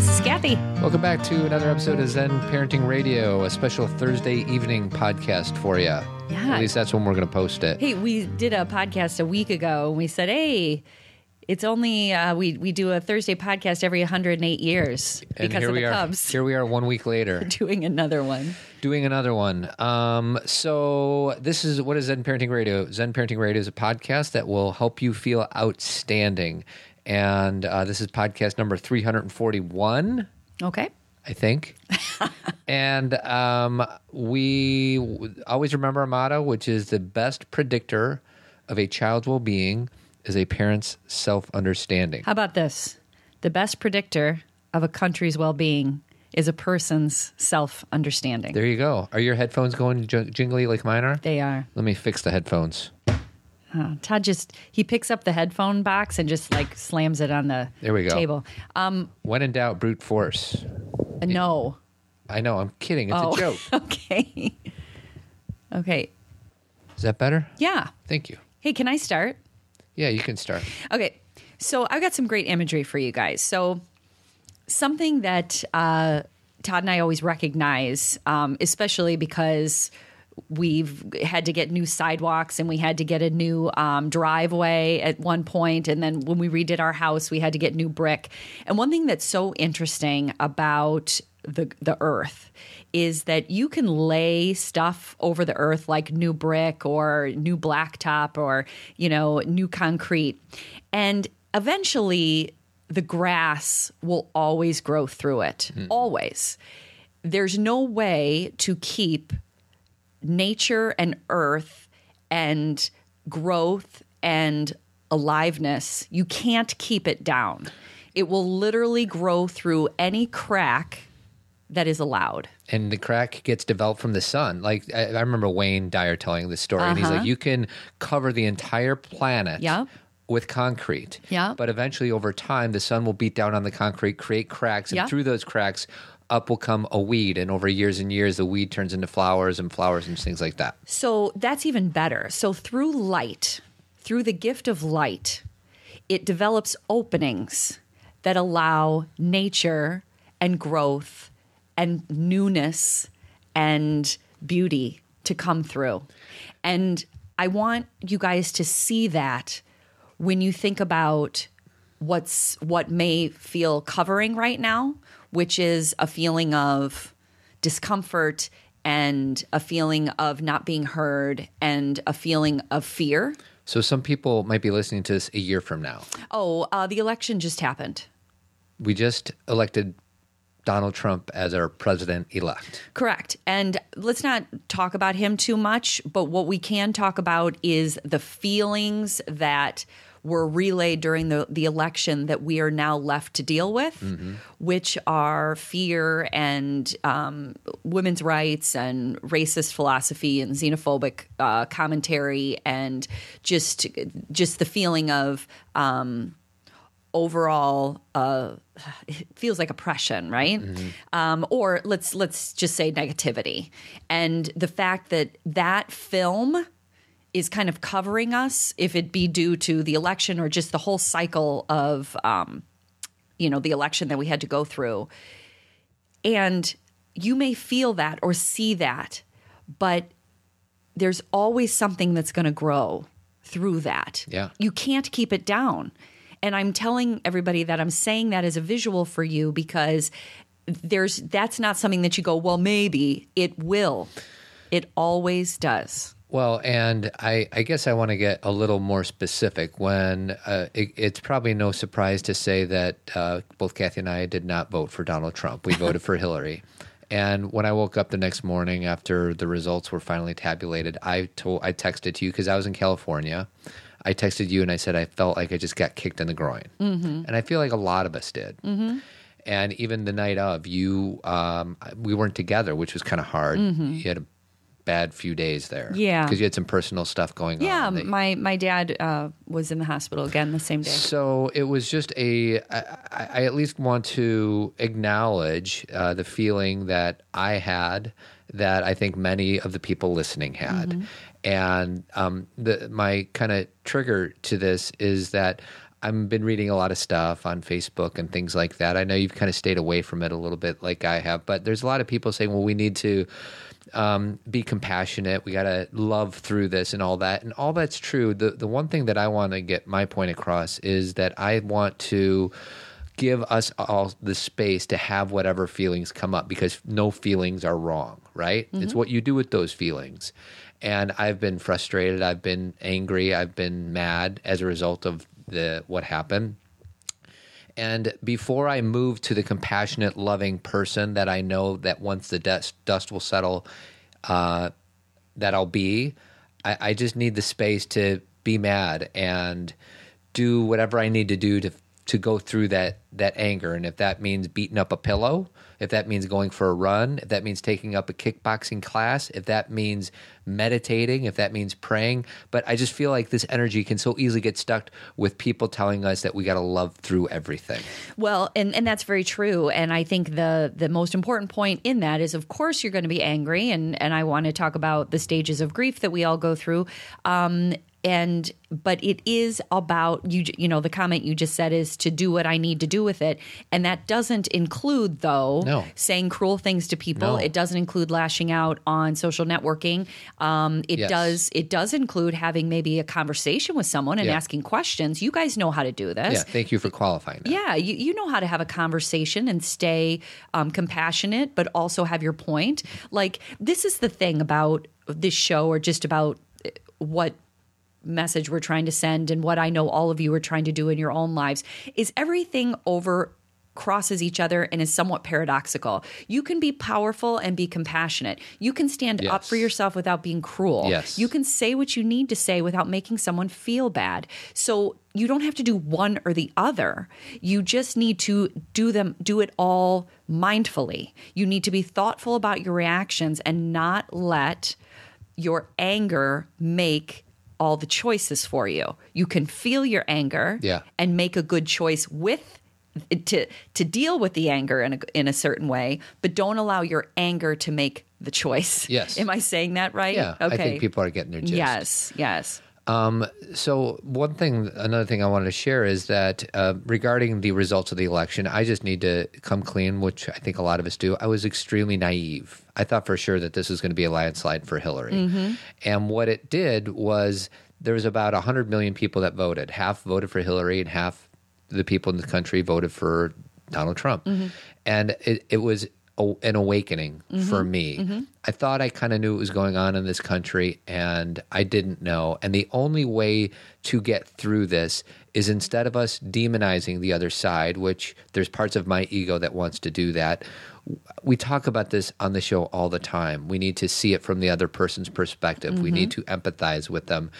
this is Cathy. Welcome back to another episode of Zen Parenting Radio, a special Thursday evening podcast for you. Yeah. At least that's when we're going to post it. Hey, we did a podcast a week ago and we said, hey, it's only uh, we we do a Thursday podcast every 108 years and because of the are. Cubs Here we are one week later doing another one. doing another one. Um, so this is what is Zen Parenting Radio? Zen Parenting Radio is a podcast that will help you feel outstanding. And uh, this is podcast number 341. Okay. I think. and um, we w- always remember our motto, which is the best predictor of a child's well being is a parent's self understanding. How about this? The best predictor of a country's well-being is a person's self-understanding. There you go. Are your headphones going j- jingly like mine are? they are. Let me fix the headphones. Uh, Todd just he picks up the headphone box and just like slams it on the There we go. table. Um, When in doubt, brute force. no. I know, I'm kidding. It's oh, a joke. okay. okay. Is that better? Yeah. Thank you. Hey, can I start? Yeah, you can start. Okay, so I've got some great imagery for you guys. So, something that uh, Todd and I always recognize, um, especially because we've had to get new sidewalks and we had to get a new um, driveway at one point, and then when we redid our house, we had to get new brick. And one thing that's so interesting about the the earth is that you can lay stuff over the earth like new brick or new blacktop or you know new concrete. And eventually the grass will always grow through it. Always. There's no way to keep nature and earth and growth and aliveness you can't keep it down it will literally grow through any crack that is allowed and the crack gets developed from the sun. Like I, I remember Wayne Dyer telling this story, and he's Uh-huh. like, "You can cover the entire planet Yeah. with concrete, Yeah. but eventually, over time, the sun will beat down on the concrete, create cracks, and Yeah. through those cracks." Up will come a weed, and over years and years, the weed turns into flowers and flowers and things like that. So that's even better. So through light, through the gift of light, it develops openings that allow nature and growth and newness and beauty to come through. And I want you guys to see that when you think about what's what may feel covering right now, which is a feeling of discomfort and a feeling of not being heard and a feeling of fear. So, some people might be listening to this a year from now. Oh, uh, the election just happened. We just elected Donald Trump as our president elect. Correct. And let's not talk about him too much, but what we can talk about is the feelings that were relayed during the, the election that we are now left to deal with, which are fear and um, women's rights and racist philosophy and xenophobic uh, commentary and just just the feeling of um, overall uh, it feels like oppression right? Um, or let's let's just say negativity. And the fact that that film is kind of covering us if it be due to the election or just the whole cycle of um, you know the election that we had to go through. And you may feel that or see that but there's always something that's going to grow through that. Yeah. you can't keep it down. And i'm telling everybody that i'm saying that as a visual for you because there's that's not something that you go well maybe it will. It always does Well, and I, I guess I want to get a little more specific. When uh, it, it's probably no surprise to say that uh, both Cathy and I did not vote for Donald Trump. We voted for Hillary. And when I woke up the next morning after the results were finally tabulated, I told I texted to you because I was in California. I texted you and I said I felt like I just got kicked in the groin, mm-hmm. and I feel like a lot of us did. Mm-hmm. And even the night of, you, um, we weren't together, which was kind of hard. You had a bad few days there, Yeah. because you had some personal stuff going yeah on. Yeah, my my dad uh, was in the hospital again the same day so it was just a. I, I at least want to acknowledge uh, the feeling that I had, that I think many of the people listening had, and um, the my kind of trigger to this is that I've been reading a lot of stuff on Facebook and things like that. I know you've kind of stayed away from it a little bit, like I have, but there's a lot of people saying, well, we need to um, be compassionate. We got to love through this and all that. And all that's true. The, the one thing that I want to get my point across is that I want to give us all the space to have whatever feelings come up because no feelings are wrong, right? It's what you do with those feelings. And I've been frustrated, I've been angry, I've been mad as a result of the what happened. And before I move to the compassionate, loving person that I know that once the dust, dust will settle, uh, that I'll be, I, I just need the space to be mad and do whatever I need to do to to go through that that anger. And if that means beating up a pillow, if that means going for a run, if that means taking up a kickboxing class, if that means meditating, if that means praying. But I just feel like this energy can so easily get stuck with people telling us that we got to love through everything. Well, and, and that's very true. And I think the the most important point in that is, of course, you're going to be angry, and and I want to talk about the stages of grief that we all go through. Um, and but it is about you you know the comment you just said is to do what i need to do with it and that doesn't include though No. saying cruel things to people No. it doesn't include lashing out on social networking um, it Yes. does it does include having maybe a conversation with someone and Yeah. asking questions you guys know how to do this Yeah, thank you for qualifying that. yeah, you, you know how to have a conversation and stay um, compassionate, but also have your point. Like, this is the thing about this show, or just about uh, what message we're trying to send and what I know all of you are trying to do in your own lives is everything over crosses each other and is somewhat paradoxical. You can be powerful and be compassionate. You can stand up for yourself without being cruel. Yes. You can say what you need to say without making someone feel bad. So you don't have to do one or the other. You just need to do them do it all mindfully. You need to be thoughtful about your reactions and not let your anger make all the choices for you. You can feel your anger Yeah. and make a good choice with to to deal with the anger in a, in a certain way, but don't allow your anger to make the choice. Yes. Am I saying that right? Yeah, I think people are getting their gist. Yes, yes. Um, so one thing, another thing I wanted to share is that uh, regarding the results of the election, I just need to come clean, which I think a lot of us do. I was extremely naive. I thought for sure that this was going to be a landslide for Hillary, mm-hmm. and what it did was there was about hundred million people that voted. Half voted for Hillary, and half the people in the country voted for Donald Trump, mm-hmm. and it, it was a, an awakening for mm-hmm. me. Mm-hmm. I thought I kind of knew what was going on in this country, and I didn't know. And the only way to get through this is instead of us demonizing the other side, which there's parts of my ego that wants to do that. We talk about this on the show all the time. We need to see it from the other person's perspective. We need mm-hmm. to empathize with them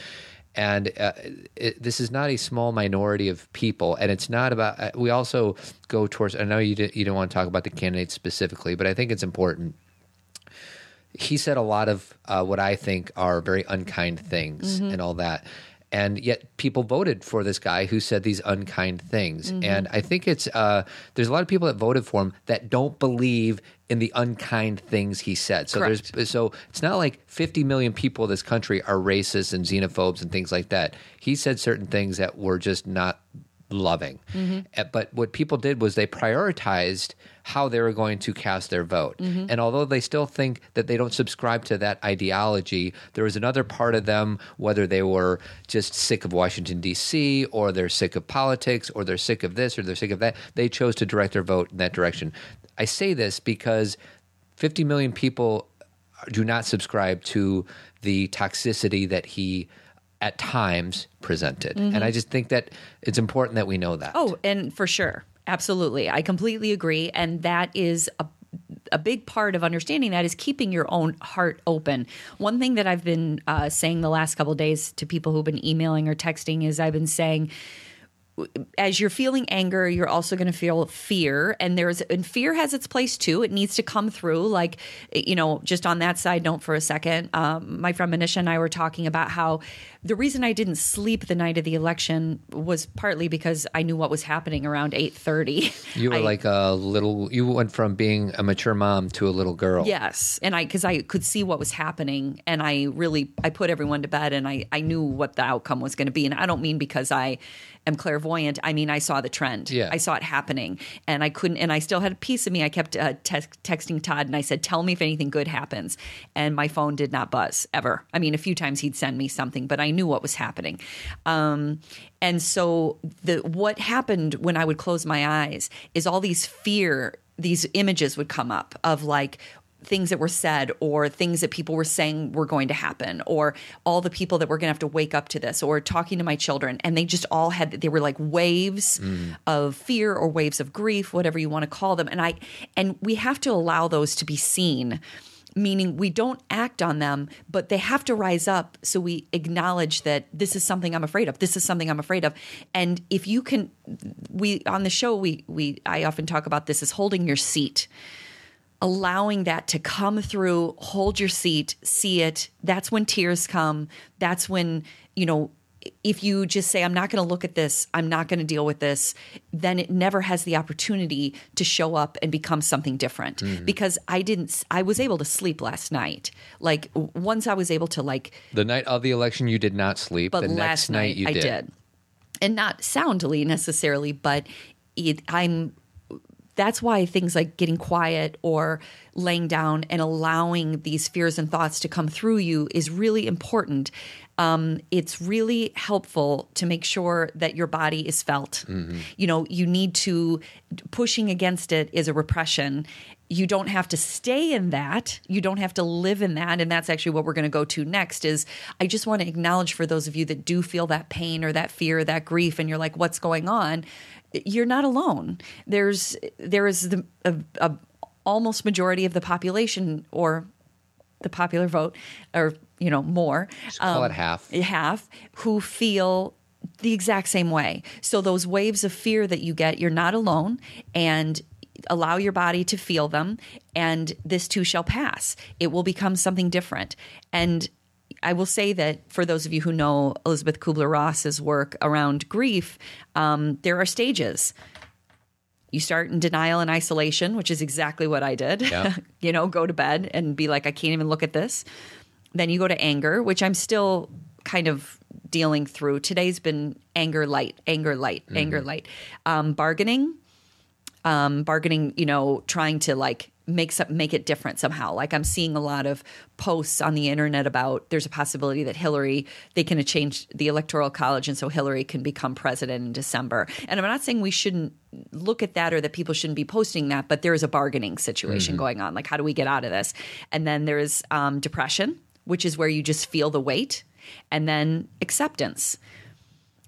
and uh, it, this is not a small minority of people. And it's not about uh, we also go towards i know you, did, you don't want to talk about the candidates specifically but i think it's important. He said a lot of uh, what i think are very unkind things and all that. And yet people voted for this guy who said these unkind things. And i think it's uh, there's a lot of people that voted for him that don't believe in the unkind things he said so Correct. there's so it's not like 50 million people in this country are racist and xenophobes and things like that. He said certain things that were just not loving. Uh, But what people did was they prioritized how they were going to cast their vote. And although they still think that they don't subscribe to that ideology, there was another part of them, whether they were just sick of Washington, D.C., or they're sick of politics, or they're sick of this, or they're sick of that, they chose to direct their vote in that direction. I say this because 50 million people do not subscribe to the toxicity that he at times presented. And I just think that it's important that we know that. Oh, and for sure. Absolutely. I completely agree. And that is a a big part of understanding that is keeping your own heart open. One thing that I've been uh, saying the last couple of days to people who've been emailing or texting is I've been saying, as you're feeling anger, you're also going to feel fear, and there's and fear has its place too. It needs to come through. Like you know, just on that side note for a second, um, my friend Manisha and I were talking about how the reason I didn't sleep the night of the election was partly because I knew what was happening around eight thirty. you were like a little, you went from being a mature mom to a little girl. Yes, and I because I could see what was happening, and I really I put everyone to bed, and I I knew what the outcome was going to be, and I don't mean because I am clairvoyant I mean, I saw the trend. Yeah. I saw it happening, and I couldn't. And I still had a piece of me. I kept uh, te- texting Todd, and I said, "Tell me if anything good happens." And my phone did not buzz ever. I mean, a few times he'd send me something, but I knew what was happening. Um, and so, the what happened when I would close my eyes is all these fear, these images would come up of like things that were said or things that people were saying were going to happen or all the people that were going to have to wake up to this or talking to my children. And they just all had they were like waves mm. of fear or waves of grief whatever you want to call them. And i and we have to allow those to be seen meaning we don't act on them but they have to rise up so we acknowledge that this is something i'm afraid of this is something i'm afraid of. And if you can we on the show we we i often talk about this as holding your seat allowing that to come through, hold your seat, see it. That's when tears come. That's when, you know, if you just say, I'm not going to look at this, I'm not going to deal with this, then it never has the opportunity to show up and become something different. Hmm. Because I didn't, I was able to sleep last night. Like once I was able to, like, The night of the election, you did not sleep. but the last next night, you I did. did. and not soundly necessarily, but it, I'm. That's why things like getting quiet or laying down and allowing these fears and thoughts to come through you is really important. Um, it's really helpful to make sure that your body is felt. You know, you need to pushing against it is a repression. You don't have to stay in that. You don't have to live in that. And that's actually what we're going to go to next is I just want to acknowledge for those of you that do feel that pain or that fear, that grief, and you're like, what's going on? You're not alone. There's there is the a, a almost majority of the population or the popular vote or you know more call um, it half. half who feel the exact same way. So those waves of fear that you get, you're not alone and allow your body to feel them and this too shall pass. It will become something different. And I will say that for those of you who know Elizabeth Kubler Ross's work around grief, um, there are stages. You start in denial and isolation, which is exactly what I did. Yeah. you know, go to bed and be like, I can't even look at this. Then you go to anger, which I'm still kind of dealing through. Today's been anger light, anger light, anger light. Um, bargaining, um, bargaining, you know, trying to like make some, make it different somehow. Like I'm seeing a lot of posts on the internet about there's a possibility that Hillary they can change the electoral college and so Hillary can become president in December. And I'm not saying we shouldn't look at that or that people shouldn't be posting that, but there is a bargaining situation going on. Like how do we get out of this? And then there's um, depression, which is where you just feel the weight, and then acceptance.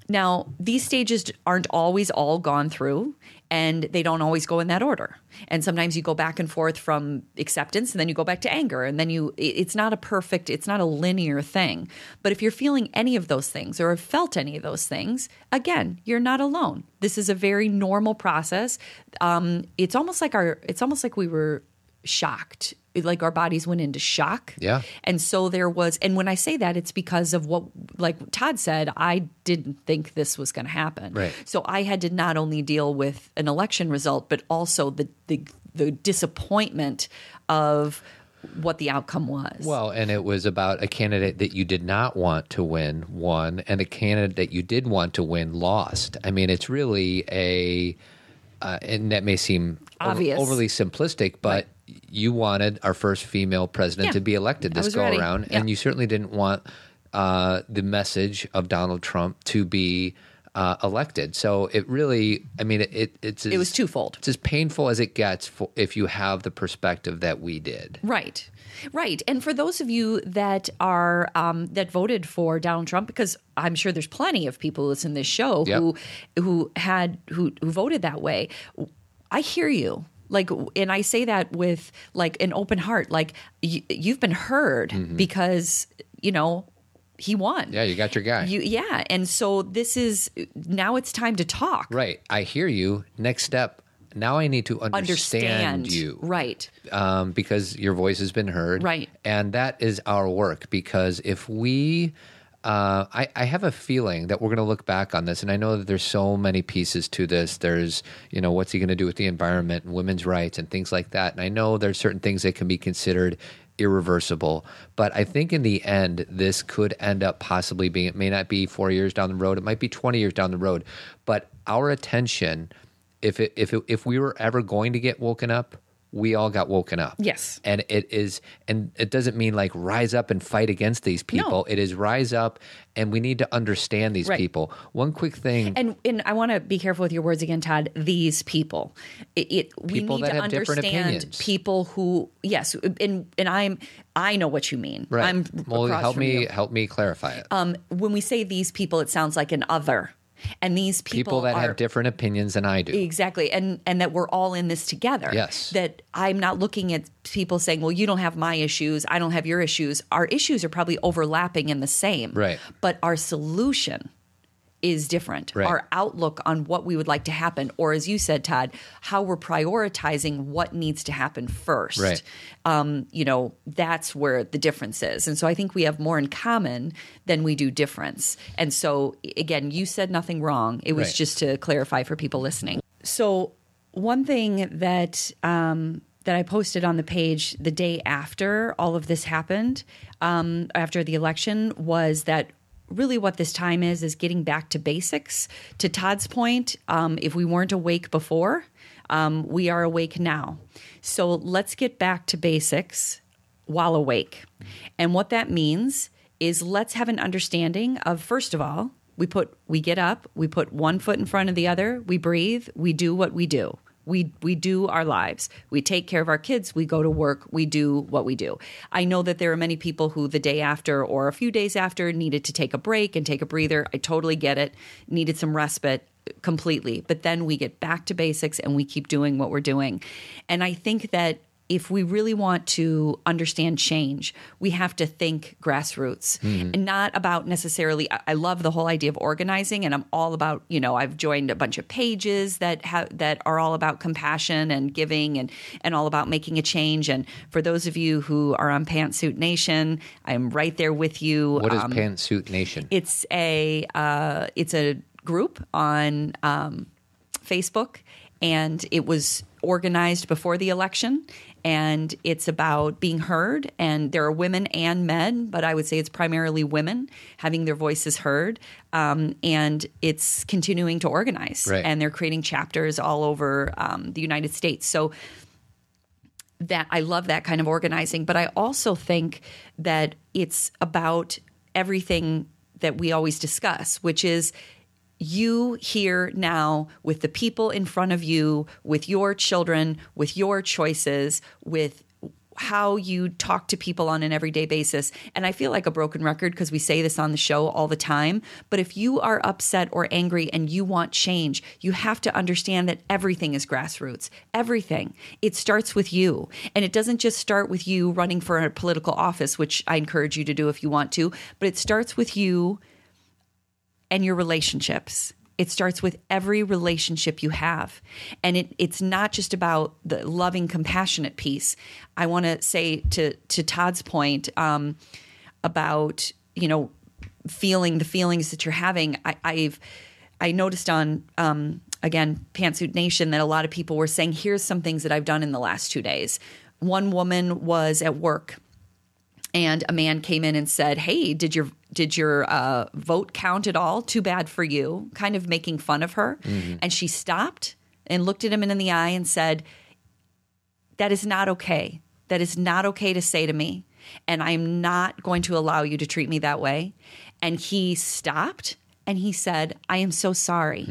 Now, these stages aren't always all gone through, and they don't always go in that order. And sometimes you go back and forth from acceptance, and then you go back to anger, and then you, it's not a perfect, it's not a linear thing. But if you're feeling any of those things or have felt any of those things, again, you're not alone. This is a very normal process. Um, it's almost like our, it's almost like we were shocked. Like our bodies went into shock. Yeah. And so there was, and when I say that, it's because of what, like Todd said, I didn't think this was going to happen. Right. So I had to not only deal with an election result, but also the the, the disappointment of what the outcome was. Well, and it was about a candidate that you did not want to win won, and a candidate that you did want to win lost. I mean, it's really a, uh, and that may seem Obvious. overly simplistic, but you wanted our first female president Yeah. to be elected this go ready. around, Yeah. and you certainly didn't want uh, the message of Donald Trump to be. Uh, elected, so it really, I mean, it, it it's it was twofold. It's as painful as it gets for, if you have the perspective that we did. Right, right. And for those of you that are um, that voted for Donald Trump, because I'm sure there's plenty of people who listen to this show Yep. who who had who who voted that way. I hear you. Like, and I say that with like an open heart. Like, y- you've been heard because you know he won. Mm-hmm. Yeah, you got your guy. You, yeah, and so this is now. It's time to talk. Right. I hear you. Next step. Now I need to understand, Understand you right? um, because your voice has been heard. Right. And that is our work because if we uh, I, I have a feeling that we're going to look back on this, and I know that there's so many pieces to this. There's, you know, what's he going to do with the environment and women's rights and things like that. And I know there's certain things that can be considered irreversible. But I think in the end, this could end up possibly being, it may not be four years down the road, it might be 20 years down the road. But our attention, if, it, if, it, if we were ever going to get woken up, we all got woken up. Yes. And it is, and it doesn't mean like rise up and fight against these people. No. It is rise up and we need to understand these Right. people. One quick thing. And and I want to be careful with your words again, Todd. These people, it, it we need that to have different understand opinions. people who yes, and and I'm I know what you mean. right. I'm well, help from me, you. help me clarify it. Um, when we say these people, it sounds like an other, and these people, people that are, have different opinions than I do. Exactly, and and that we're all in this together. Yes. That I'm not looking at people saying, "Well, you don't have my issues, I don't have your issues." Our issues are probably overlapping and the same. Right. But our solution is different. Right. Our outlook on what we would like to happen, or as you said, Todd, how we're prioritizing what needs to happen first. Right. Um, you know, that's where the difference is. And so I think we have more in common than we do difference. And so again, you said nothing wrong. It was Right. just to clarify for people listening. So one thing that um, that I posted on the page the day after all of this happened, um, after the election, was that really what this time is is getting back to basics. To Todd's point, um, if we weren't awake before, um, we are awake now. So let's get back to basics while awake. And what that means is let's have an understanding of first of all, we put we get up, we put one foot in front of the other, we breathe, we do what we do. We we do our lives. We take care of our kids, we go to work, we do what we do. I know that there are many people who the day after or a few days after needed to take a break and take a breather. I totally get it. Needed some respite completely. But then we get back to basics and we keep doing what we're doing. And I think that if we really want to understand change, we have to think grassroots and not about necessarily. I love the whole idea of organizing, and I'm all about. You know, I've joined a bunch of pages that have that are all about compassion and giving, and and all about making a change. And for those of you who are on Pantsuit Nation, I'm right there with you. What is Um, Pantsuit Nation? it's a uh, it's a group on um, Facebook, and it was organized before the election. And it's about being heard, and there are women and men, but I would say it's primarily women having their voices heard. Um, and it's continuing to organize, Right. and they're creating chapters all over um, the United States. So that I love that kind of organizing, but I also think that it's about everything that we always discuss, which is you here now with the people in front of you, with your children, with your choices, with how you talk to people on an everyday basis. And I feel like a broken record because we say this on the show all the time. But if you are upset or angry and you want change, you have to understand that everything is grassroots. Everything. It starts with you. And it doesn't just start with you running for a political office, which I encourage you to do if you want to, but it starts with you and your relationships. It starts with every relationship you have. And it, it's not just about the loving, compassionate piece. I want to say to, to Todd's point um, about, you know, feeling the feelings that you're having. I, I've, I noticed on, um, again, Pantsuit Nation that a lot of people were saying, here's some things that I've done in the last two days. One woman was at work and a man came in and said, "Hey, did your did your uh, vote count at all? Too bad for you." Kind of making fun of her, and she stopped and looked at him in the eye and said, "That is not okay. That is not okay to say to me, and I am not going to allow you to treat me that way." And he stopped and he said, "I am so sorry."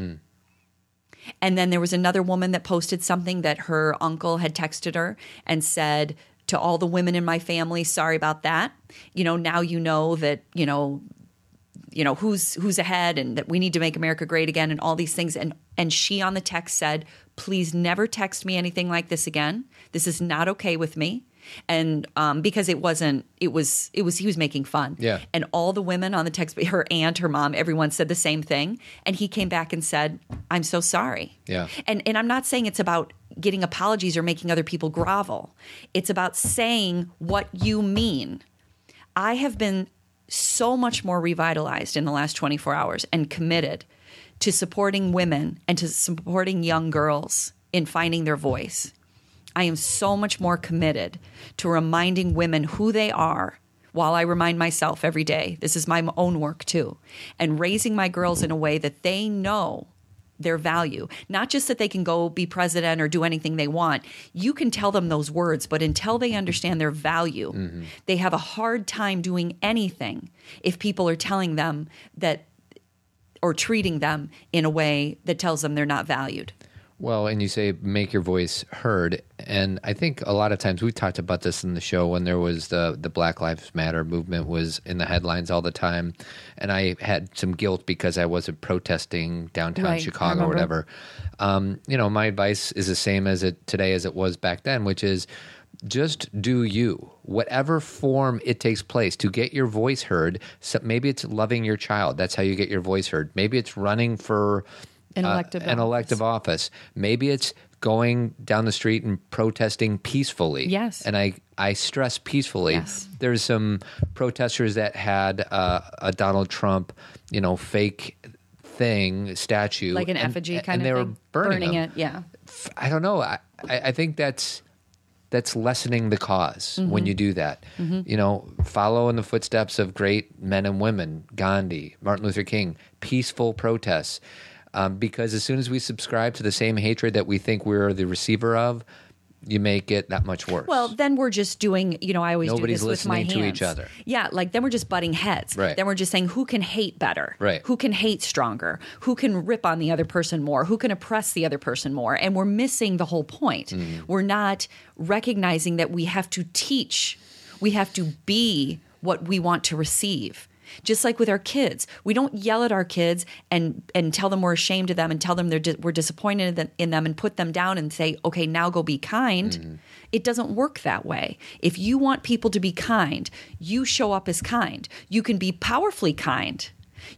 And then there was another woman that posted something that her uncle had texted her and said, to all the women in my family, sorry about that. You know, now you know that, you know, you know who's who's ahead and that we need to make America great again and all these things and and she on the text said, "Please never text me anything like this again. This is not okay with me." And um, because it wasn't, it was, it was, he was making fun. Yeah. And all the women on the text, her aunt, her mom, everyone said the same thing. And he came back and said, "I'm so sorry." Yeah. And and I'm not saying it's about getting apologies or making other people grovel. It's about saying what you mean. I have been so much more revitalized in the last 24 hours and committed to supporting women and to supporting young girls in finding their voice. I am so much more committed to reminding women who they are while I remind myself every day. This is my own work too. And raising my girls in a way that they know their value. Not just that they can go be president or do anything they want. You can tell them those words, but until they understand their value, mm-hmm. they have a hard time doing anything if people are telling them that or treating them in a way that tells them they're not valued. Well, and you say make your voice heard, and I think a lot of times we talked about this in the show when there was the the Black Lives Matter movement was in the headlines all the time, and I had some guilt because I wasn't protesting downtown right, Chicago or whatever. Um, you know, my advice is the same as it today as it was back then, which is just do you. Whatever form it takes place to get your voice heard so maybe it's loving your child. That's how you get your voice heard. Maybe it's running for an uh, elective, uh, an elective office. Maybe it's going down the street and protesting peacefully. Yes. And I, I stress peacefully. Yes. There's some protesters that had uh, a Donald Trump, you know, fake thing statue, like an and, effigy kind and of, and they were burning, burning it. Yeah. I don't know. I, I think that's that's lessening the because mm-hmm. when you do that. Mm-hmm. You know, follow in the footsteps of great men and women, Gandhi, Martin Luther King, peaceful protests um, because as soon as we subscribe to the same hatred that we think we're the receiver of, you make it that much worse. Well, then we're just doing, you know, I always Nobody's do this with my listening hands. to each other. Yeah, like then we're just butting heads. Right. Then we're just saying who can hate better. Right. Who can hate stronger? Who can rip on the other person more? Who can oppress the other person more? And we're missing the whole point. Mm. We're not recognizing that we have to teach. We have to be what we want to receive. Just like with our kids, we don't yell at our kids and and tell them we're ashamed of them and tell them they're di- we're disappointed in them and put them down and say, "Okay, now go be kind." Mm-hmm. It doesn't work that way. If you want people to be kind, you show up as kind. You can be powerfully kind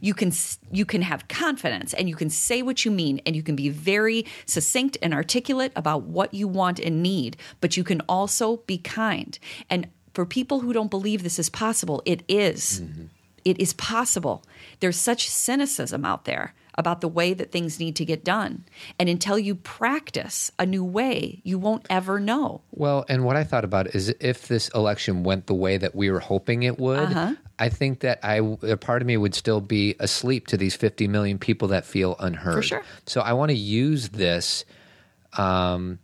you can you can have confidence and you can say what you mean and you can be very succinct and articulate about what you want and need but you can also be kind and for people who don't believe this is possible it is. Mm-hmm it is possible. There's such cynicism out there about the way that things need to get done. And until you practice a new way, you won't ever know. Well, and what I thought about is if this election went the way that we were hoping it would, uh-huh. I think that I a part of me would still be asleep to these 50 million people that feel unheard. For sure. So I want to use this um,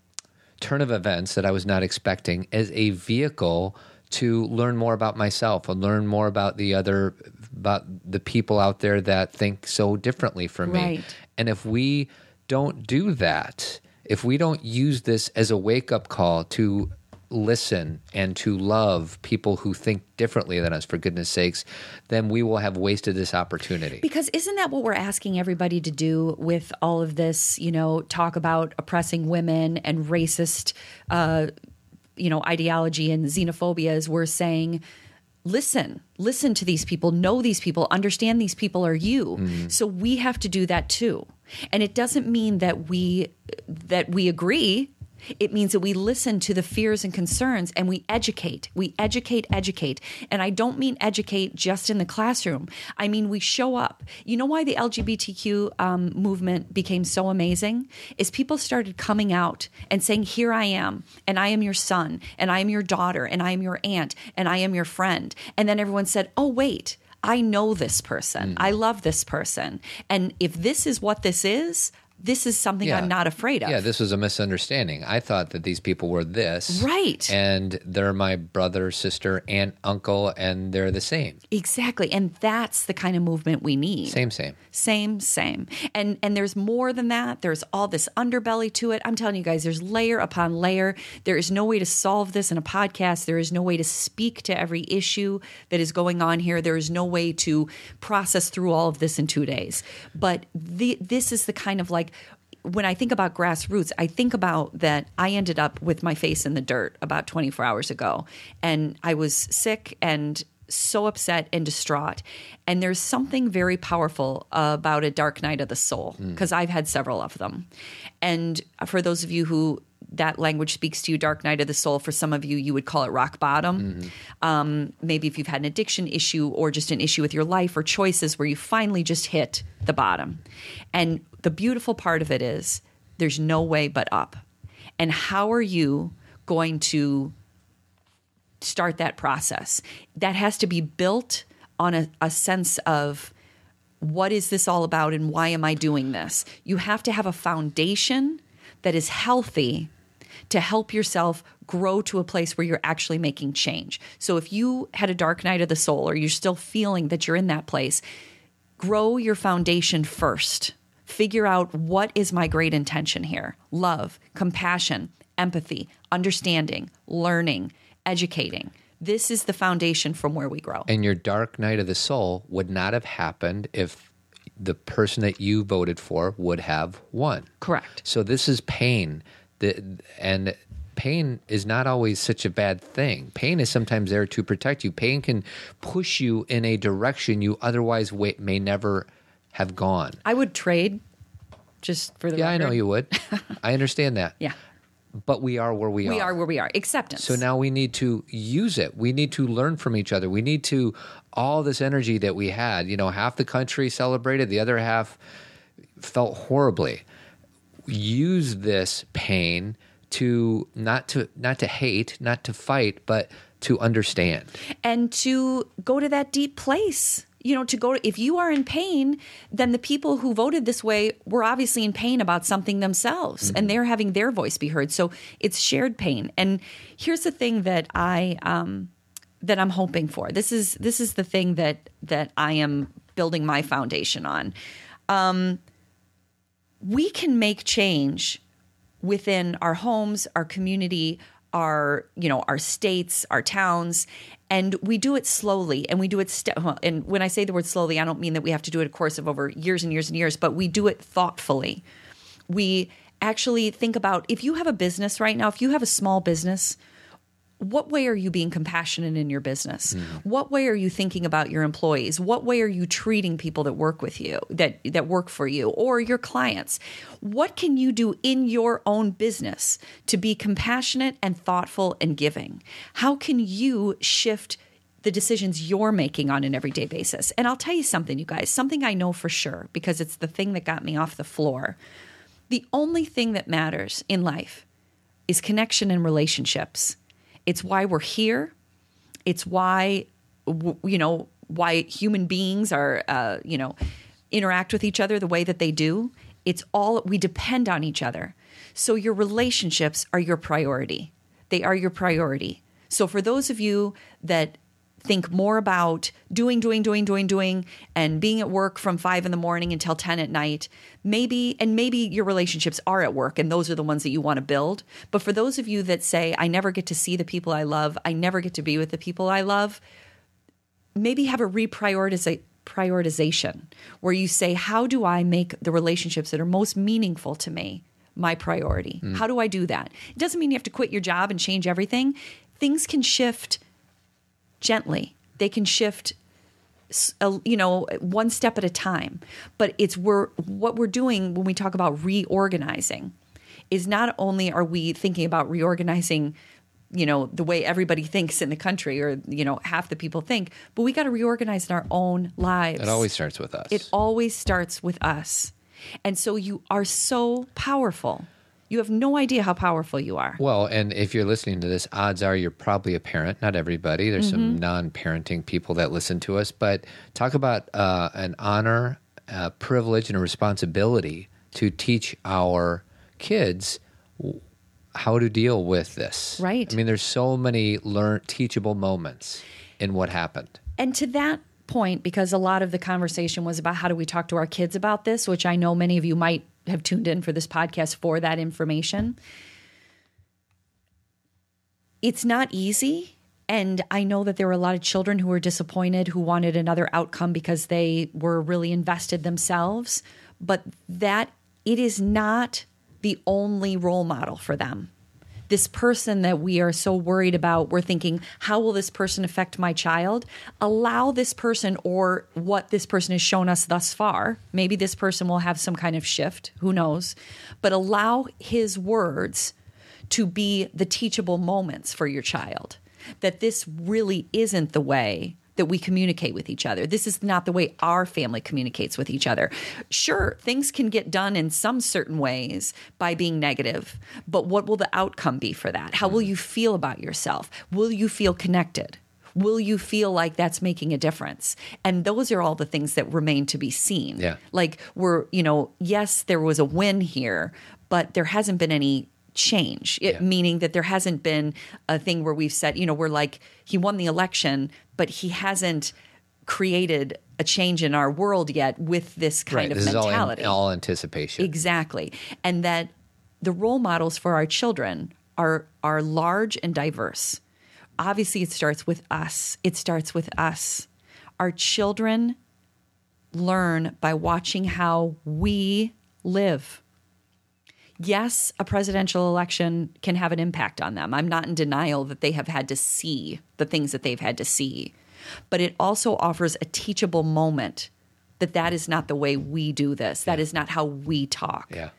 turn of events that I was not expecting as a vehicle to learn more about myself and learn more about the other about the people out there that think so differently from right. me. And if we don't do that, if we don't use this as a wake up call to listen and to love people who think differently than us, for goodness sakes, then we will have wasted this opportunity. Because isn't that what we're asking everybody to do with all of this, you know, talk about oppressing women and racist uh, you know ideology and xenophobia is we're saying listen listen to these people know these people understand these people are you mm-hmm. so we have to do that too and it doesn't mean that we that we agree it means that we listen to the fears and concerns and we educate. We educate, educate. And I don't mean educate just in the classroom. I mean, we show up. You know why the LGBTQ um, movement became so amazing? Is people started coming out and saying, Here I am, and I am your son, and I am your daughter, and I am your aunt, and I am your friend. And then everyone said, Oh, wait. I know this person. Mm. I love this person. And if this is what this is, this is something yeah. I'm not afraid of. Yeah, this was a misunderstanding. I thought that these people were this. Right. And they're my brother, sister, aunt, uncle, and they're the same. Exactly. And that's the kind of movement we need. Same, same. Same, same. And and there's more than that. There's all this underbelly to it. I'm telling you guys, there's layer upon layer. There is no way to solve this in a podcast. There is no way to speak to every issue that is going on here. There is no way to process through all of this in two days. But the, this is the kind of like when I think about grassroots, I think about that I ended up with my face in the dirt about 24 hours ago. And I was sick and so upset and distraught. And there's something very powerful about a dark night of the soul because mm. I've had several of them. And for those of you who that language speaks to you, dark night of the soul. For some of you, you would call it rock bottom. Um, maybe if you've had an addiction issue or just an issue with your life or choices where you finally just hit the bottom. And the beautiful part of it is there's no way but up. And how are you going to start that process? That has to be built on a, a sense of what is this all about and why am I doing this? You have to have a foundation that is healthy to help yourself grow to a place where you're actually making change. So if you had a dark night of the soul or you're still feeling that you're in that place, grow your foundation first. Figure out what is my great intention here love, compassion, empathy, understanding, learning, educating. This is the foundation from where we grow. And your dark night of the soul would not have happened if the person that you voted for would have won. Correct. So this is pain. The, and pain is not always such a bad thing. Pain is sometimes there to protect you. Pain can push you in a direction you otherwise may never have gone. I would trade just for the Yeah, I know you would. I understand that. Yeah. But we are where we, are. We are where we are. Acceptance. So now we need to use it. We need to learn from each other. We need to all this energy that we had. You know, half the country celebrated, the other half felt horribly. Use this pain to not to not to hate, not to fight, but to understand. and to go to that deep place. You know to go to, if you are in pain then the people who voted this way were obviously in pain about something themselves and they're having their voice be heard. So it's shared pain. And here's the thing that i um that i'm hoping for. This is this is the thing that that i am building my foundation on. Um we can make change within our homes, our community, our you know our states, our towns, and we do it slowly and we do it. Well, and when I say the word slowly, I don't mean that we have to do it a course of over years and years and years, but we do it thoughtfully. We actually think about if you have a business right now, if you have a small business. What way are you being compassionate in your business? Hmm. What way are you thinking about your employees? What way are you treating people that work with you, that that work for you or your clients? What can you do in your own business to be compassionate and thoughtful and giving? How can you shift the decisions you're making on an everyday basis? And I'll tell you something, you guys, something I know for sure because it's the thing that got me off the floor. The only thing that matters in life is connection and relationships. It's why we're here. It's why you know why human beings are uh, you know interact with each other the way that they do. It's all we depend on each other. So your relationships are your priority. They are your priority. So for those of you that think more about doing, doing, doing, doing, doing, and being at work from five in the morning until 10 at night, maybe, and maybe your relationships are at work and those are the ones that you want to build. But for those of you that say, I never get to see the people I love, I never get to be with the people I love, maybe have a reprioritization prioritization where you say how do i make the relationships that are most meaningful to me my priority? Mm. How do i do that? It doesn't mean you have to quit your job and change everything. Things can shift gently. They can shift you know one step at a time. But it's we're what we're doing when we talk about reorganizing is not only are we thinking about reorganizing you know the way everybody thinks in the country or you know half the people think but we got to reorganize in our own lives. It always starts with us. it always starts with us. And so you are so powerful you have no idea how powerful you are Well, and if you're listening to this, odds are you're probably a parent. Not everybody. There's some non-parenting people that listen to us, but talk about uh, an honor, a privilege, and a responsibility to teach our kids how to deal with this. Right. I mean, there's so many learn teachable moments in what happened. And to that point, because a lot of the conversation was about how do we talk to our kids about this, which I know many of you might have tuned in for this podcast for that information. It's not easy. And I know that there were a lot of children who were disappointed, who wanted another outcome because they were really invested themselves. But that it is not the only role model for them this person that we are so worried about, we're thinking, how will this person affect my child? Allow this person or what this person has shown us thus far. Maybe this person will have some kind of shift, who knows? But allow his words to be the teachable moments for your child. That this really isn't the way that we communicate with each other. This is not the way our family communicates with each other. Sure, things can get done in some certain ways by being negative, but what will the outcome be for that? How will mm-hmm. you feel about yourself? Will you feel connected? Will you feel like that's making a difference? And those are all the things that remain to be seen. Yeah. Like we're, you know, yes, there was a win here, but there hasn't been any change it, Yeah. meaning that there hasn't been a thing where we've said you know we're like he won the election but he hasn't created a change in our world yet with this kind right. of This is all, mentality in, all anticipation. exactly and that the role models for our children are are large and diverse obviously it starts with us it starts with us our children learn by watching how we live yes, a presidential election can have an impact on them. I'm not in denial that they have had to see the things that they've had to see, but it also offers a teachable moment that that is not the way we do this. That is not how we talk. Yeah.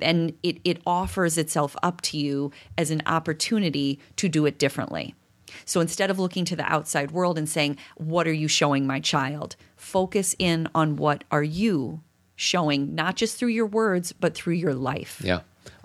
And it, it offers itself up to you as an opportunity to do it differently. So instead of looking to the outside world and saying, What are you showing my child? Focus in on what are you showing, not just through your words, but through your life. Yeah.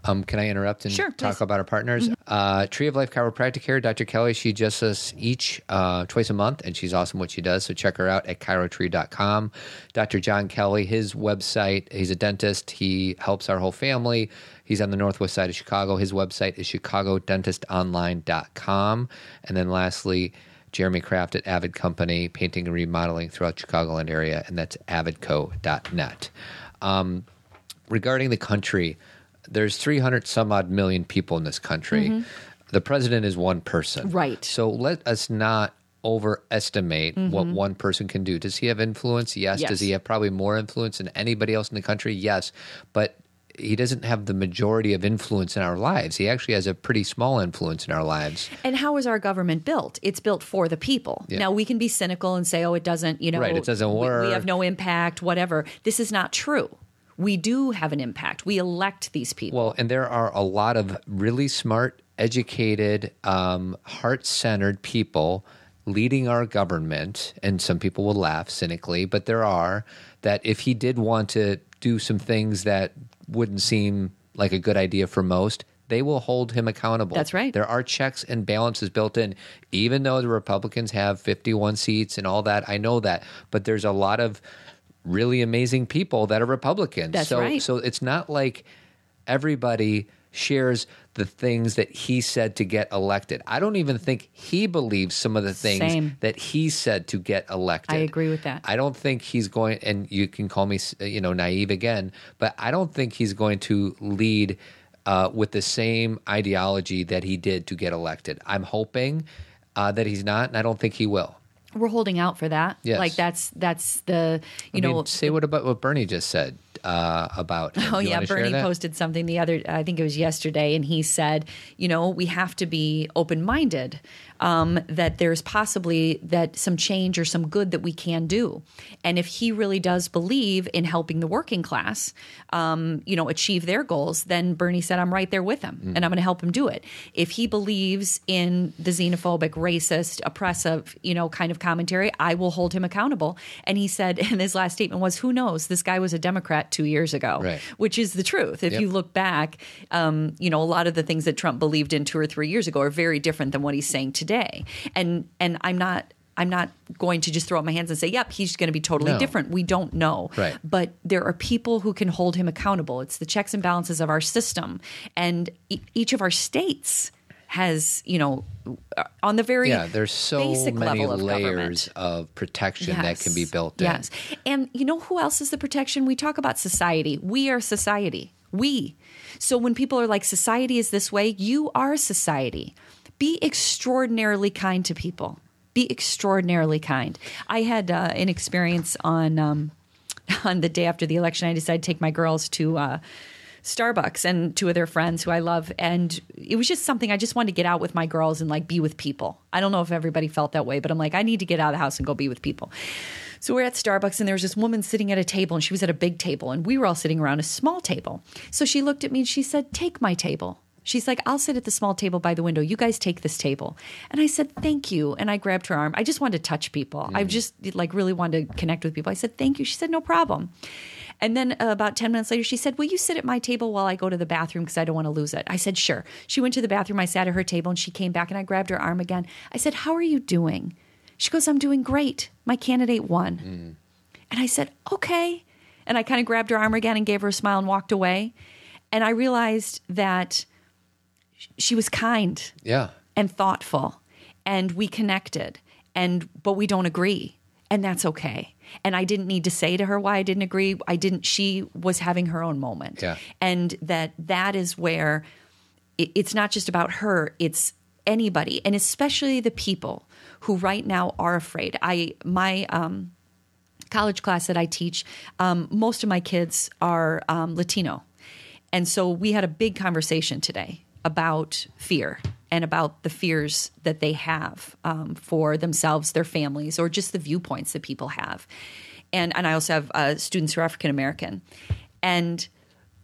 Um, can I interrupt and Sure, talk please. Mm-hmm. about our partners? Uh, Tree of Life Chiropractic Care, Dr. Kelly, she just us each uh, twice a month, and she's awesome what she does. So check her out at chirotree.com. Dr. John Kelly, his website, he's a dentist. He helps our whole family. He's on the northwest side of Chicago. His website is chicagodentistonline.com. And then lastly, Jeremy Kraft at Avid Company, painting and remodeling throughout Chicagoland area, and that's avidco.net. Um, regarding the country, there's 300 some odd million people in this country. The president is one person. Mm-hmm. Right. So let us not overestimate what one person can do. Does he have influence? Yes. Yes. Does he have probably more influence than anybody else in the country? Yes. But he doesn't have the majority of influence in our lives. He actually has a pretty small influence in our lives. And how is our government built? It's built for the people. Yeah. Now we can be cynical and say, "Oh, it doesn't," you know, Right, it doesn't we- We, have no impact, whatever. This is not true. We do have an impact. We elect these people. Well, and there are a lot of really smart, educated, um, heart centered people leading our government. And some people will laugh cynically, but there are that if he did want to do some things that wouldn't seem like a good idea for most, they will hold him accountable. That's right. There are checks and balances built in, even though the Republicans have 51 seats and all that. I know that. But there's a lot of really amazing people that are Republicans. That's so, right. So it's not like everybody shares the things that he said to get elected. I don't even think he believes some of the things Same. that he said to get elected. I agree with that. I don't think he's going, and you can call me, you know, naive again, but I don't think he's going to lead uh, with the same ideology that he did to get elected. I'm hoping uh, that he's not, and I don't think he will. We're holding out for that. Yes. Like that's that's the you I know mean, say what about what Bernie just said uh, about. him. Oh yeah, Bernie posted something the other I think it was yesterday and he said, you know, we have to be open-minded. Um, that there's possibly that some change or some good that we can do. And if he really does believe in helping the working class, um, you know, achieve their goals, then Bernie said, I'm right there with him Mm. and I'm going to help him do it. If he believes in the xenophobic, racist, oppressive, you know, kind of commentary, I will hold him accountable. And he said, and his last statement was, who knows? This guy was a Democrat two years ago, Right. which is the truth. If Yep. you look back, um, you know, a lot of the things that Trump believed in two or three years ago are very different than what he's saying today. And and I'm not I'm not going to just throw up my hands and say, "Yep, he's going to be totally No. different." We don't know, Right. But there are people who can hold him accountable. It's the checks and balances of our system, and e- each of our states has, you know, uh, on the very Yeah, there's so many of layers government. of protection that can be built in. Yes. And you know who else is the protection? We talk about society. We are society. We. So when people are like, society is this way, you are society. Be extraordinarily kind to people. Be extraordinarily kind. I had uh, an experience on um, on the day after the election. I decided to take my girls to uh, Starbucks and two of their friends who I love, and it was just something I just wanted to get out with my girls and like be with people. I don't know if everybody felt that way, but I'm like, I need to get out of the house and go be with people. So we're at Starbucks, and there was this woman sitting at a table, and she was at a big table, and we were all sitting around a small table. So she looked at me and she said, "Take my table." She's like, I'll sit at the small table by the window. You guys take this table. And I said, Thank you. And I grabbed her arm. I just wanted to touch people. I just like really wanted to connect with people. I said, Thank you. She said, No problem. And then uh, about 10 minutes later, she said, Will you sit at my table while I go to the bathroom because I don't want to lose it? I said, Sure. She went to the bathroom. I sat at her table and she came back and I grabbed her arm again. I said, How are you doing? She goes, I'm doing great. My candidate won. And I said, Okay. And I kind of grabbed her arm again and gave her a smile and walked away. And I realized that she was kind Yeah. and thoughtful and we connected and but we don't agree and that's okay and i didn't need to say to her why i didn't agree i didn't she was having her own moment Yeah. and that that is where it, it's not just about her it's anybody and especially the people who right now are afraid i my um college class that I teach, um, most of my kids are um, Latino. And so we had a big conversation today about fear and about the fears that they have um, for themselves, their families, or just the viewpoints that people have. And, and I also have uh, students who are African American. And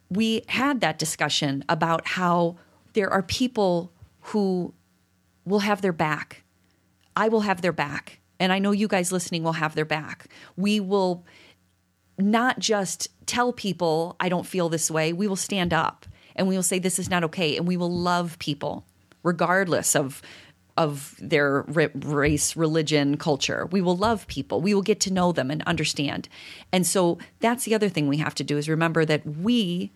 we had that discussion about how there are people who will have their back I will have their back. And I know you guys listening will have their back. We will not just tell people, I don't feel this way. We will stand up and we will say, this is not okay. And we will love people regardless of. Of their ra- race, religion, culture. We will love people. We will get to know them and understand. And so that's the other thing we have to do is remember that we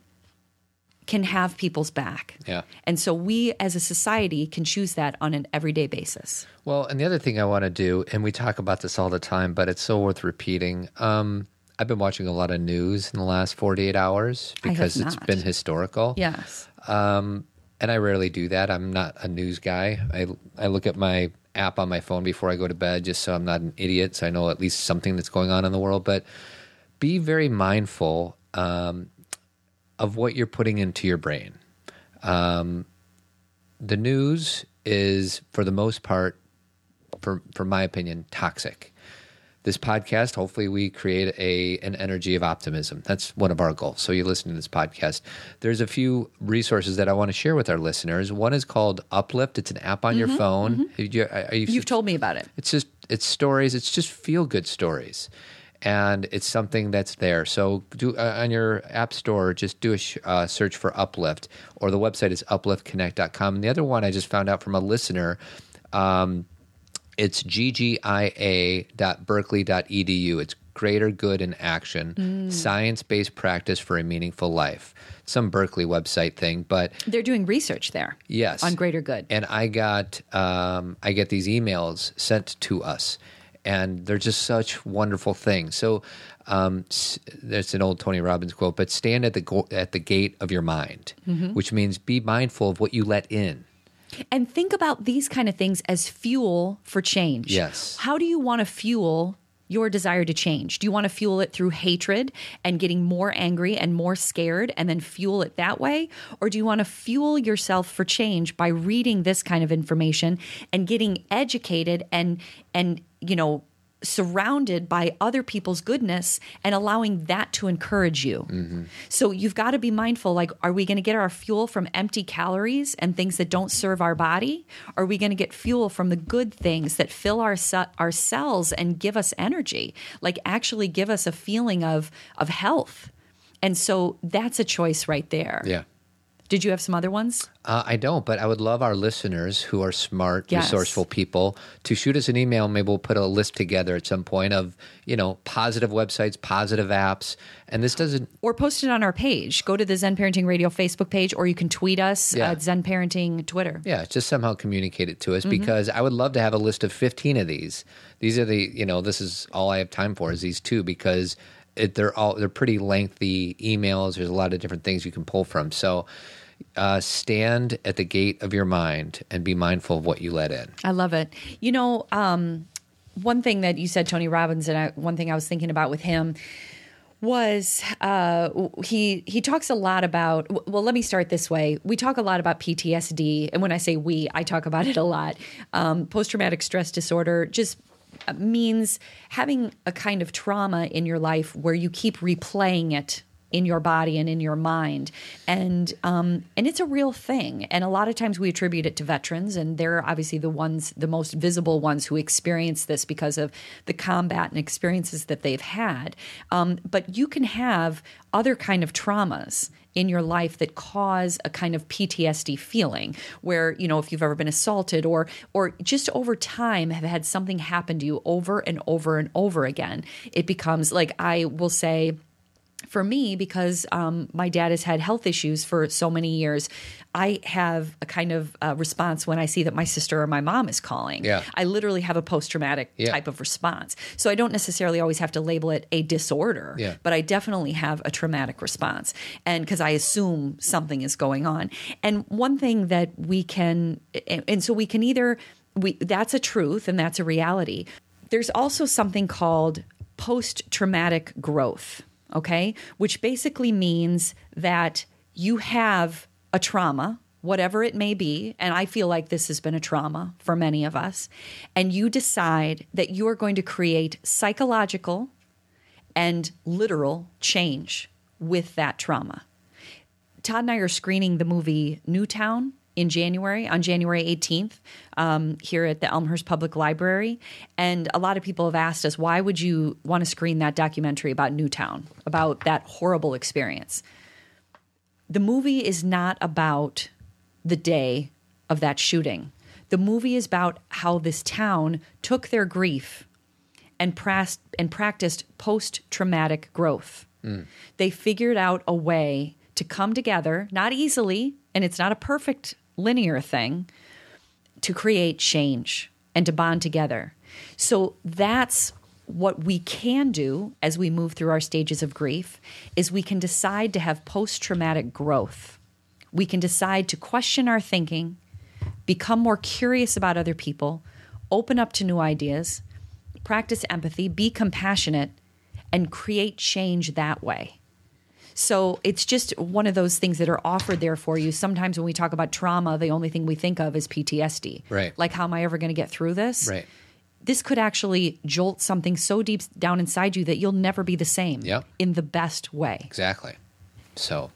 can have people's back. Yeah. And so we as a society can choose that on an everyday basis. Well, and the other thing I want to do, and we talk about this all the time, but it's so worth repeating. Um, I've been watching a lot of news in the last 48 hours because it's not. been historical. Yes. Um, and I rarely do that. I'm not a news guy. I, I look at my app on my phone before I go to bed just so I'm not an idiot, so I know at least something that's going on in the world. But be very mindful um, of what you're putting into your brain. Um, the news is, for the most part, for for my opinion, toxic. This podcast, hopefully, we create a an energy of optimism. That's one of our goals. So you listen to this podcast. There's a few resources that I want to share with our listeners. One is called Uplift. It's an app on your phone. Have you- are you- You've told me about it. it's just it's stories. It's just feel good stories, and it's something that's there. So do uh, on your app store, just do a sh- uh, search for Uplift, or the website is upliftconnect.com. And the other one I just found out from a listener. Um, it's ggia.berkeley.edu. It's greater good in action, science based practice for a meaningful life. Some Berkeley website thing, but They're doing research there. Yes. On greater good. And I got um, I get these emails sent to us, and they're just such wonderful things. So um, s- there's an old Tony Robbins quote, but stand at the go- at the gate of your mind, Mm-hmm. which means be mindful of what you let in. And think about these kind of things as fuel for change. Yes. How do you want to fuel your desire to change? Do you want to fuel it through hatred and getting more angry and more scared and then fuel it that way? Or do you want to fuel yourself for change by reading this kind of information and getting educated and and you know surrounded by other people's goodness and allowing that to encourage you. Mm-hmm. So you've got to be mindful like are we going to get our fuel from empty calories and things that don't serve our body? Are we going to get fuel from the good things that fill our our cells and give us energy? Like actually give us a feeling of of health. And so that's a choice right there. Yeah. Did you have some other ones? Uh, I don't, but I would love our listeners who are smart, Yes. resourceful people to shoot us an email. Maybe we'll put a list together at some point of you know positive websites, positive apps, and this doesn't Or post it on our page. Go to the Zen Parenting Radio Facebook page or you can tweet us Yeah. at Zen Parenting Twitter. Yeah, just somehow communicate it to us because I would love to have a list of 15 of these. These are the, you know, this is all I have time for is these two because it, they're all they're pretty lengthy emails. There's a lot of different things you can pull from. So uh, stand at the gate of your mind and be mindful of what you let in. I love it. You know, um, one thing that you said, Tony Robbins, and I, one thing I was thinking about with him was uh, he he talks a lot about. Well, let me start this way. We talk a lot about PTSD, and when I say we, I talk about it a lot. Um, Post traumatic stress disorder just means having a kind of trauma in your life where you keep replaying it in your body and in your mind. And um, and it's a real thing. And a lot of times we attribute it to veterans and they're obviously the ones the most visible ones who experience this because of the combat and experiences that they've had. Um, but you can have other kind of traumas in your life that cause a kind of PTSD feeling where you know if you've ever been assaulted or or just over time have had something happen to you over and over and over again it becomes like I will say for me, because um, my dad has had health issues for so many years, I have a kind of uh, response when I see that my sister or my mom is calling. Yeah. I literally have a post traumatic Yeah. type of response. So I don't necessarily always have to label it a disorder, Yeah. but I definitely have a traumatic response. And because I assume something is going on. And one thing that we can, and and so we can either, we that's a truth and that's a reality. There's also something called post traumatic growth, okay? Which basically means that you have a trauma, whatever it may be, and I feel like this has been a trauma for many of us, and you decide that you are going to create psychological and literal change with that trauma. Todd and I are screening the movie Newtown in January, on January 18th, um, here at the Elmhurst Public Library. And a lot of people have asked us, why would you want to screen that documentary about Newtown, about that horrible experience? The movie is not about the day of that shooting. The movie is about how this town took their grief and, pras- and practiced post traumatic growth. They figured out a way to come together, not easily, and it's not a perfect linear thing, to create change and to bond together. So that's what we can do as we move through our stages of grief is we can decide to have post-traumatic growth. We can decide to question our thinking, become more curious about other people, open up to new ideas, practice empathy, be compassionate, and create change that way. So it's just one of those things that are offered there for you. Sometimes when we talk about trauma, the only thing we think of is PTSD. Right. Like, how am I ever going to get through this? Right. This could actually jolt something so deep down inside you that you'll never be the same Yep. in the best way. Exactly. So,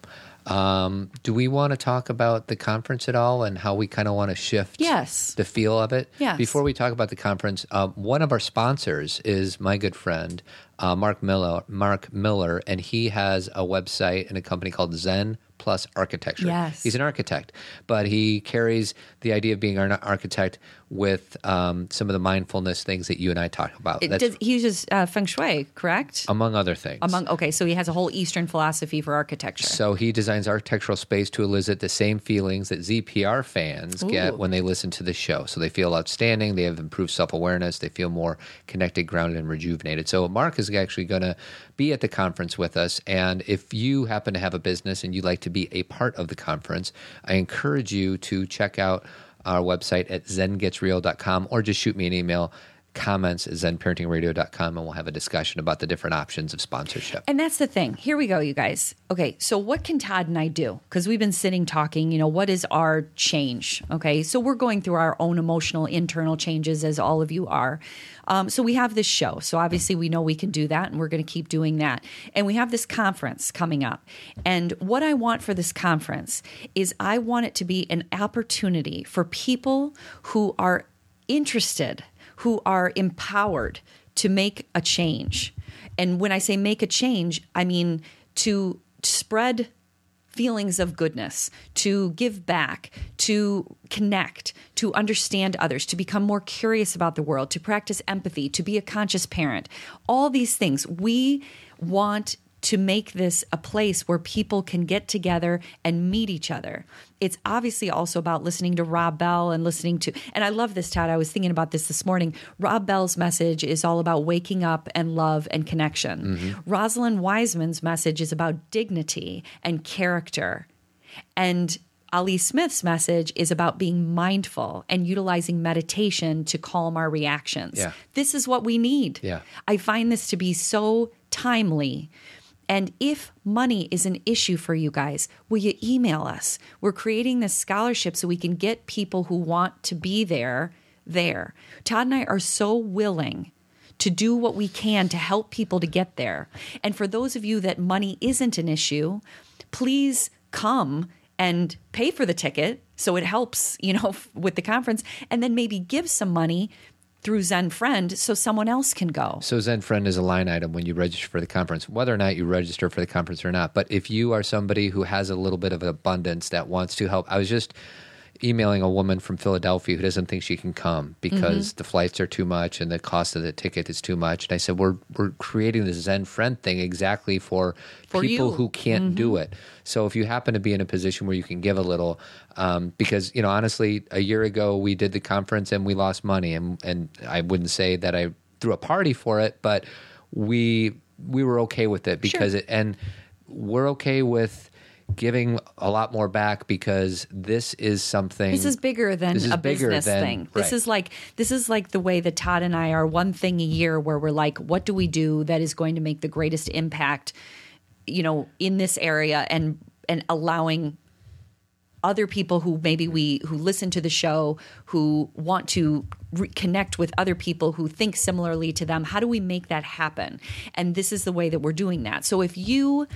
um, do we want to talk about the conference at all and how we kind of want to shift Yes. the feel of it? Yes. Before we talk about the conference, um, one of our sponsors is my good friend uh, Mark Miller. Mark Miller, and he has a website and a company called Zen Plus Architecture. Yes. He's an architect, but he carries the idea of being an architect with um, some of the mindfulness things that you and I talk about. It does, he uses uh, feng shui, correct? among other things. Among okay, so he has a whole Eastern philosophy for architecture. So he designs architectural space to elicit the same feelings that ZPR fans get when they listen to the show. So they feel outstanding, they have improved self awareness, they feel more connected, grounded, and rejuvenated. So Mark is actually going to be at the conference with us. And if you happen to have a business and you'd like to be a part of the conference, I encourage you to check out our website at zengetsreal.com or just shoot me an email. Comments at zenparentingradio.com and we'll have a discussion about the different options of sponsorship. And that's the thing. Here we go, you guys. Okay, so what can Todd and I do? Because we've been sitting talking, you know, what is our change? Okay, so we're going through our own emotional internal changes, as all of you are. Um, so we have this show. So obviously, we know we can do that, and we're going to keep doing that. And we have this conference coming up. And what I want for this conference is I want it to be an opportunity for people who are interested, who are empowered to make a change. And when I say make a change, I mean to spread feelings of goodness, to give back, to connect, to understand others, to become more curious about the world, to practice empathy, to be a conscious parent. All these things. We want to make this a place where people can get together and meet each other. It's obviously also about listening to Rob Bell and listening to, and I love this, Todd. I was thinking about this this morning. Rob Bell's message is all about waking up and love and connection. Mm-hmm. Rosalind Wiseman's message is about dignity and character. And Ali Smith's message is about being mindful and utilizing meditation to calm our reactions. Yeah. This is what we need. Yeah. I find this to be so timely. And if money is an issue for you guys, will you email us? We're creating this scholarship so we can get people who want to be there there. Todd and I are so willing to do what we can to help people to get there. And for those of you that money isn't an issue, please come and pay for the ticket so it helps, you know, with the conference and then maybe give some money through Zen Friend so someone else can go. So Zen Friend is a line item when you register for the conference, whether or not you register for the conference or not. But if you are somebody who has a little bit of abundance that wants to help, I was just emailing a woman from Philadelphia who doesn't think she can come because Mm-hmm. the flights are too much and the cost of the ticket is too much. And I said, we're we're creating this Zen Friend thing exactly for, For people you. Mm-hmm. who can't do it. So if you happen to be in a position where you can give a little, um, because you know honestly, a year ago we did the conference and we lost money, and and I wouldn't say that I threw a party for it, but we we were okay with it because it and we're okay with giving a lot more back because this is something This is bigger than This is a bigger business than- thing. This right. is like this is like the way that Todd and I are one thing a year where we're like, what do we do that is going to make the greatest impact, you know, in this area and and allowing other people who maybe we who listen to the show who want to connect with other people who think similarly to them how do we make that happen and this is the way that we're doing that so if you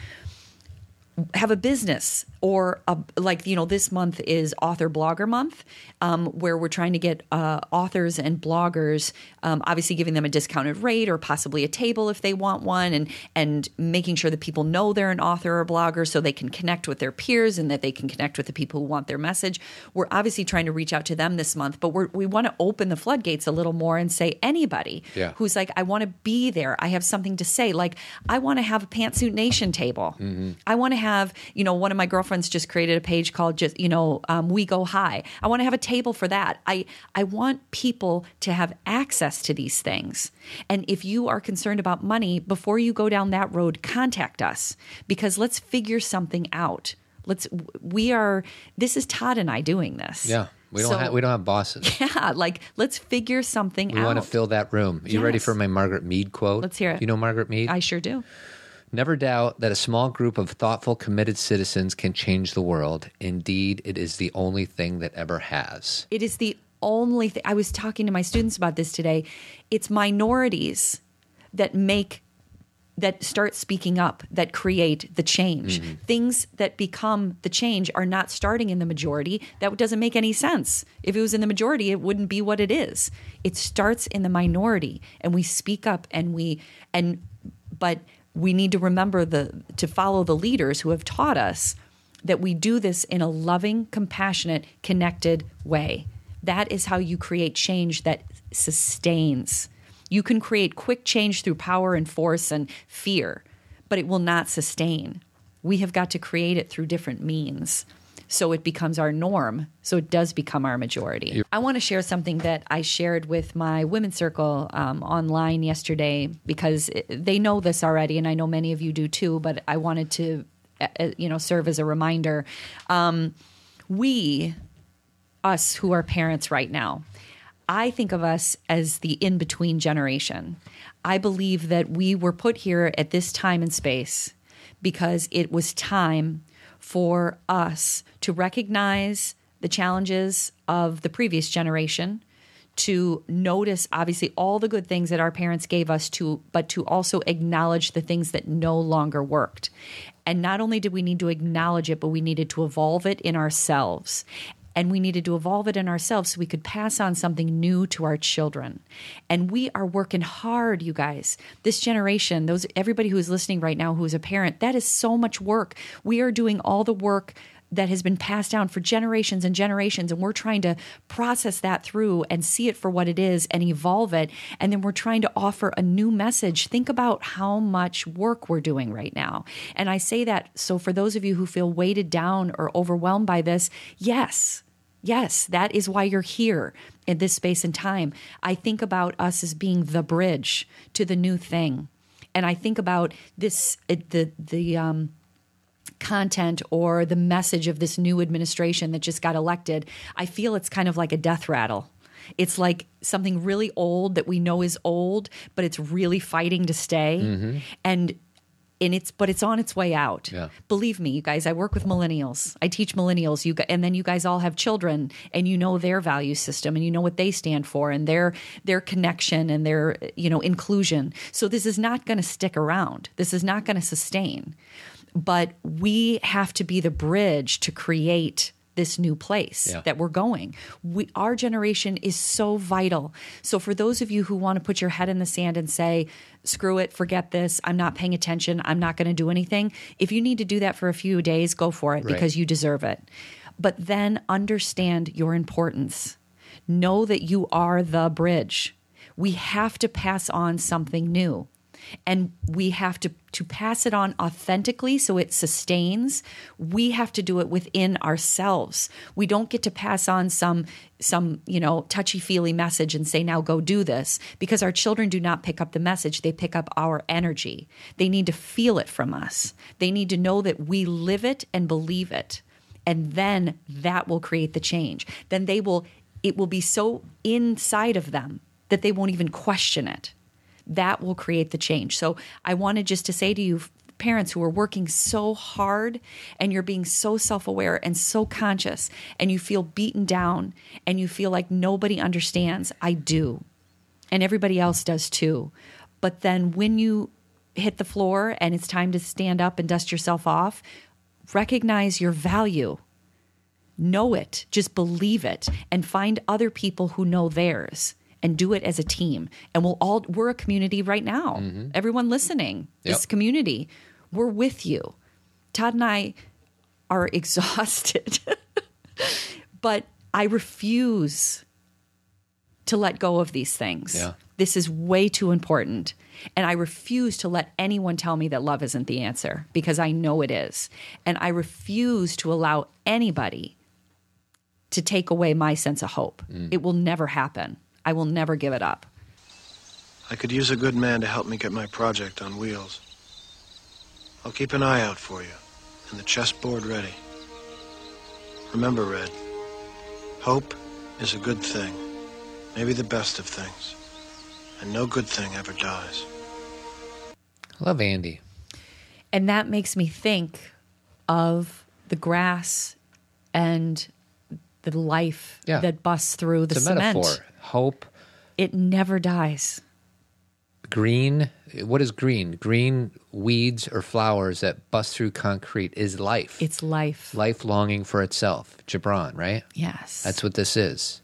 have a business or a, like you know this month is author blogger month um, where we're trying to get uh, authors and bloggers um, obviously giving them a discounted rate or possibly a table if they want one and and making sure that people know they're an author or blogger so they can connect with their peers and that they can connect with the people who want their message. We're obviously trying to reach out to them this month but we're, we want to open the floodgates a little more and say anybody Yeah. who's like i want to be there. I have something to say. Like i want to have a pantsuit nation table. I want to have you know one of my girlfriends just created a page called just you know um, we go high i want to have a table for that i i want people to have access to these things and if you are concerned about money before you go down that road contact us because let's figure something out let's we are this is todd and i doing this yeah. We don't So- have we don't have bosses. yeah like let's figure something We out We want to fill that room. You ready for my Margaret Mead quote? Let's hear it. You know Margaret Mead? i sure do Never doubt that a small group of thoughtful, committed citizens can change the world. Indeed, it is the only thing that ever has. It is the only thing. I was talking to my students about this today. It's minorities that make that start speaking up that create the change. Mm-hmm. Things that become the change are not starting in the majority. That doesn't make any sense. If it was in the majority, it wouldn't be what it is. It starts in the minority and we speak up and we and but we need to remember the to follow the leaders who have taught us that we do this in a loving, compassionate, connected way. That is how you create change that sustains. You can create quick change through power and force and fear, but it will not sustain. We have got to create it through different means. So it becomes our norm. So it does become our majority. I want to share something that I shared with my women's circle um, online yesterday because they know this already, and I know many of you do too. But I wanted to, uh, uh, you know, serve as a reminder. Um, we, us who are parents right now, I think of us as the in between generation. I believe that we were put here at this time and space because it was time for us to recognize the challenges of the previous generation to notice obviously all the good things that our parents gave us to but to also acknowledge the things that no longer worked. And not only did we need to acknowledge it but we needed to evolve it in ourselves and we needed to evolve it in ourselves so we could pass on something new to our children. And we are working hard you guys. This generation those everybody who's listening right now who is a parent that is so much work. We are doing all the work that has been passed down for generations and generations and we're trying to process that through and see it for what it is and evolve it. And then we're trying to offer a new message. Think about how much work we're doing right now. And i say that so for those of you who feel weighted down or overwhelmed by this yes Yes, that is why you're here in this space and time. I think about us as being the bridge to the new thing. And I think about this the the um content or the message of this new administration that just got elected. I feel it's kind of like a death rattle. It's like something really old that we know is old, but it's really fighting to stay. And and it's but it's on its way out. Yeah. Believe me, you guys. I work with millennials. I teach millennials. You and then you guys all have children, and you know their value system, and you know what they stand for, and their their connection and their you know inclusion. So this is not going to stick around. This is not going to sustain. But we have to be the bridge to create this new place Yeah. that we're going. We, our generation is so vital. So, for those of you who want to put your head in the sand and say, screw it, forget this, I'm not paying attention, I'm not going to do anything, if you need to do that for a few days, go for it Right. because you deserve it. But then understand your importance. Know that you are the bridge. We have to pass on something new and we have to to pass it on authentically so it sustains. We have to do it within ourselves. We don't get to pass on some some you know touchy feely message and say now go do this because our children do not pick up the message. They pick up our energy. They need to feel it from us. They need to know that we live it and believe it. And then that will create the change. Then they will it will be so inside of them that they won't even question it that will create the change. So I wanted just to say to you, parents who are working so hard and you're being so self aware and so conscious and you feel beaten down and you feel like nobody understands, I do. And everybody else does too. But then when you hit the floor and it's time to stand up and dust yourself off, recognize your value. Know it, just believe it, and find other people who know theirs and do it as a team. And we'll all, we're a community right now. Mm-hmm. Everyone listening, this community, we're with you. Todd and I are exhausted, but I refuse to let go of these things. Yeah. This is way too important. And I refuse to let anyone tell me that love isn't the answer because I know it is. And I refuse to allow anybody to take away my sense of hope. Mm. It will never happen. I will never give it up. I could use a good man to help me get my project on wheels. I'll keep an eye out for you and the chessboard ready. Remember, Red, hope is a good thing, maybe the best of things, and no good thing ever dies. I love Andy. And that makes me think of the grass and the life Yeah. that busts through the It's a cement. metaphor. Hope, It never dies. green. What is green? Green weeds or flowers that bust through concrete is life. It's life. life longing for itself. Gibran, right? Yes. That's what this is.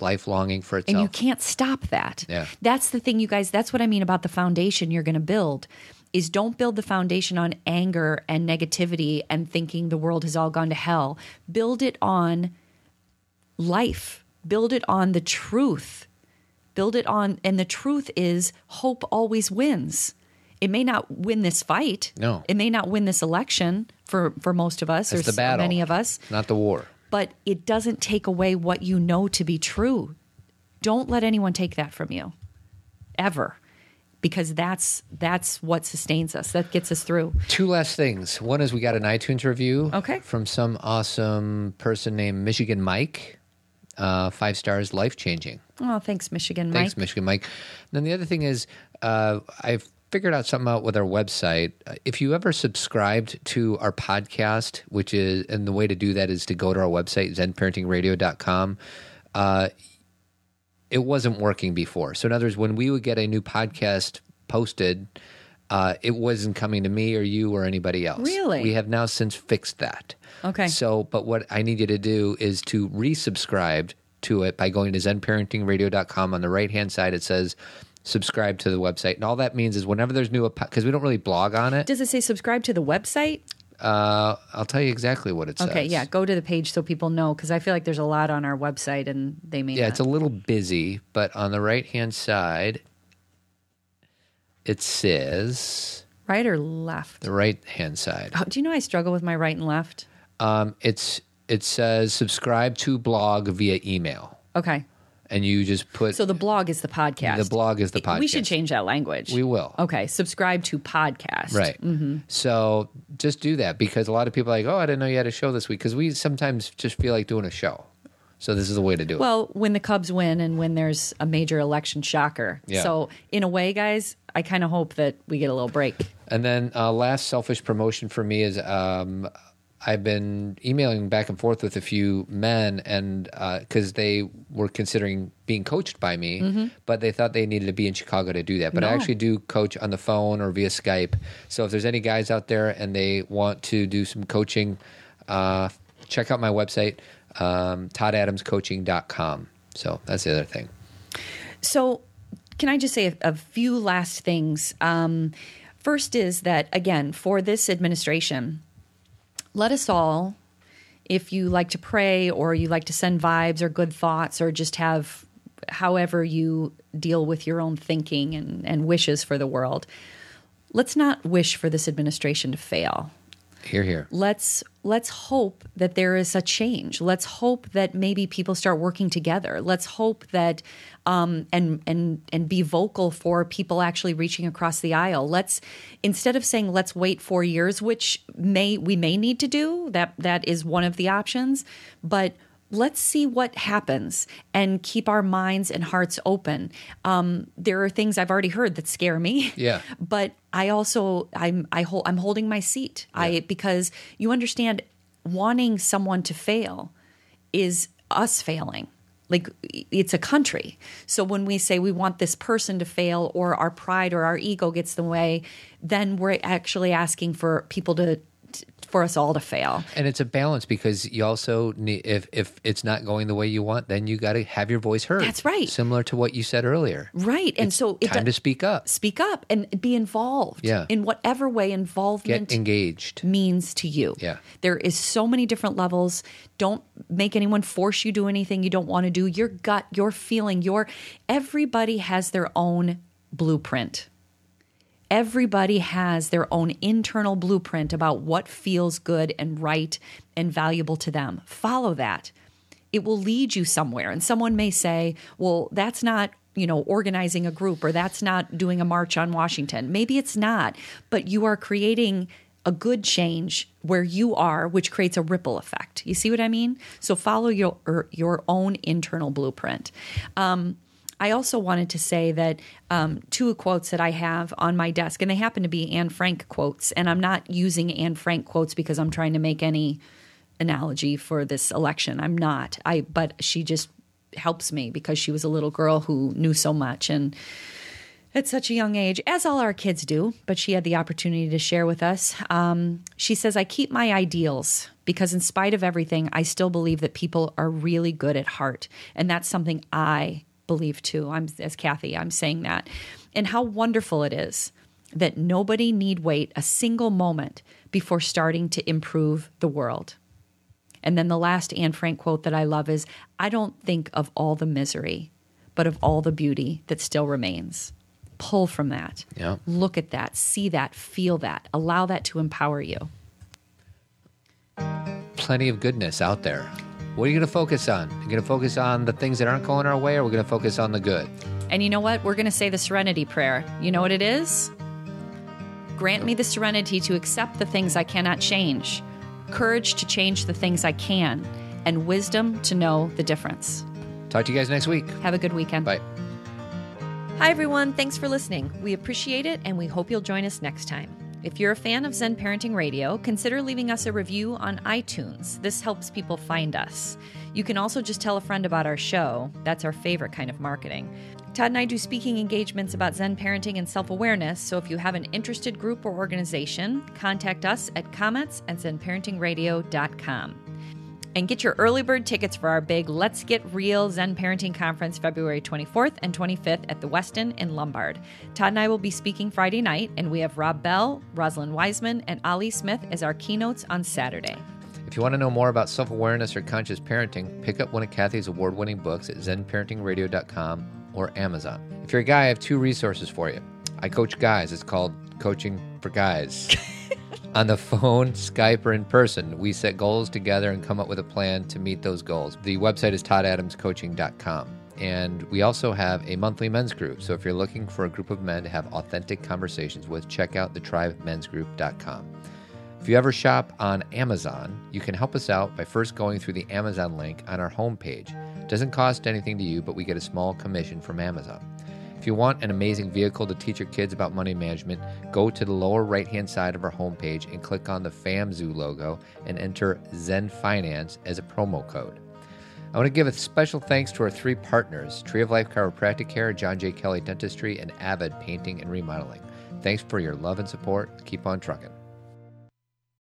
Life longing for itself. and you can't stop that. Yeah. That's the thing, you guys. That's what I mean about the foundation you're going to build. Is don't build the foundation on anger and negativity and thinking the world has all gone to hell. Build it on life. Build it on the truth. Build it on, and the truth is hope always wins. It may not win this fight. No. It may not win this election for for most of us That's or the so battle. many of us Not the war. but it doesn't take away what you know to be true. Don't let anyone take that from you ever because that's that's what sustains us. That gets us through. Two last things. One is we got an iTunes review Okay. from some awesome person named Michigan Mike. Uh, five stars, life changing. Oh, thanks Michigan Mike. Thanks, Michigan Mike. And then the other thing is, uh, I've figured out something out with our website. If you ever subscribed to our podcast, which is, and the way to do that is to go to our website, zenparentingradio.com. Uh, it wasn't working before. So, in other words, when we would get a new podcast posted, uh, it wasn't coming to me or you or anybody else. Really? We have now since fixed that. Okay. So, but what I need you to do is to resubscribe to it by going to zenparentingradio.com. On the right hand side, it says subscribe to the website. And all that means is whenever there's new, because we don't really blog on it, Does it say subscribe to the website? uh, I'll tell you exactly what it says. Okay, yeah, go to the page so people know because I feel like there's a lot on our website and they may Yeah, not. it's a little busy, but on the right hand side, it says right or left. the right hand side. Oh, do you know I struggle with my right and left? Um, it's it says subscribe to blog via email, Okay, and you just put so the blog is the podcast. the blog is the podcast. We should change that language. We will. Okay, subscribe to podcast. Right. So just do that because a lot of people are like, oh, I didn't know you had a show this week because we sometimes just feel like doing a show. So this is the way to do it. Well, when the Cubs win and when there's a major election shocker. Yeah. So, in a way, guys, I kind of hope that we get a little break. And then uh, last selfish promotion for me is um, I've been emailing back and forth with a few men, and because they were considering being coached by me, but they thought they needed to be in Chicago to do that. But I actually do coach on the phone or via Skype. So if there's any guys out there and they want to do some coaching, uh, check out my website, um, toddadamscoaching.com. So that's the other thing. So, can I just say a, a few last things? Um, first is that, again, for this administration, let us all, if you like to pray or you like to send vibes or good thoughts or just have however you deal with your own thinking and, and wishes for the world, let's not wish for this administration to fail. Here, here. let's let's hope that there is a change. Let's hope that maybe people start working together. Let's hope that um, and and and be vocal for people actually reaching across the aisle let's instead of saying let's wait four years which may we may need to do that that is one of the options but let's see what happens and keep our minds and hearts open um, there are things i've already heard that scare me Yeah. but I also I'm I hold I'm holding my seat. I because you understand wanting someone to fail is us failing. Like it's a country. So when we say we want this person to fail or our pride or our ego gets in the way, then we're actually asking for people to for us all to fail. And it's a balance because you also need if if it's not going the way you want, then you got to have your voice heard. That's right. Similar to what you said earlier. Right. And so it Time to speak up. speak up and be involved Yeah. in whatever way involvement Get engaged. means to you. Yeah. There is so many different levels. Don't make anyone force you do anything you don't want to do. Your gut, your feeling, your everybody has their own blueprint. Everybody has their own internal blueprint about what feels good and right and valuable to them. Follow that. It will lead you somewhere. And someone may say, well, that's not, you know, organizing a group or that's not doing a march on Washington. Maybe it's not, but you are creating a good change where you are, which creates a ripple effect. You see what I mean? So follow your your own internal blueprint. Um, I also wanted to say that um, two quotes that I have on my desk, and they happen to be Anne Frank quotes, and I'm not using Anne Frank quotes because I'm trying to make any analogy for this election. I'm not. I but she just helps me because she was a little girl who knew so much and at such a young age, as all our kids do, but she had the opportunity to share with us. Um, she says, I keep my ideals because, in spite of everything, I still believe that people are really good at heart. And that's something I believe too. I'm, as Cathy, I'm saying that. And how wonderful it is that nobody need wait a single moment before starting to improve the world. And then the last Anne Frank quote that I love is I don't think of all the misery, but of all the beauty that still remains. Pull from that. Yeah. Look at that, see that, feel that, allow that to empower you. Plenty of goodness out there. What are you going to focus on? You're going to focus on the things that aren't going our way, or we're going to focus on the good? And you know what? We're going to say the serenity prayer. You know what it is? Grant me the serenity to accept the things I cannot change, courage to change the things I can, and wisdom to know the difference. Talk to you guys next week. Have a good weekend. Bye. Hi, everyone. Thanks for listening. We appreciate it, and we hope you'll join us next time. If you're a fan of Zen Parenting Radio, consider leaving us a review on iTunes. This helps people find us. You can also just tell a friend about our show. That's our favorite kind of marketing. Todd and I do speaking engagements about Zen parenting and self awareness, so if you have an interested group or organization, contact us at comments at zenparentingradio.com. And get your early bird tickets for our big Let's Get Real Zen Parenting Conference February 24th and 25th at the Westin in Lombard. Todd and I will be speaking Friday night, and we have Rob Bell, Rosalind Wiseman, and Ali Smith as our keynotes on Saturday. If you want to know more about self awareness or conscious parenting, pick up one of Cathy's award winning books at zenparentingradio.com or Amazon. If you're a guy, I have two resources for you. I coach guys, it's called Coaching for Guys. On the phone, Skype, or in person, we set goals together and come up with a plan to meet those goals. The website is toddadamscoaching.com. And we also have a monthly men's group. So if you're looking for a group of men to have authentic conversations with, check out thethrivemensgroup.com. If you ever shop on Amazon, you can help us out by first going through the Amazon link on our homepage. It doesn't cost anything to you, but we get a small commission from Amazon. If you want an amazing vehicle to teach your kids about money management, go to the lower right hand side of our homepage and click on the FamZoo logo and enter Zen Finance as a promo code. I want to give a special thanks to our three partners Tree of Life Chiropractic Care, John J. Kelly Dentistry, and Avid Painting and Remodeling. Thanks for your love and support. Keep on trucking.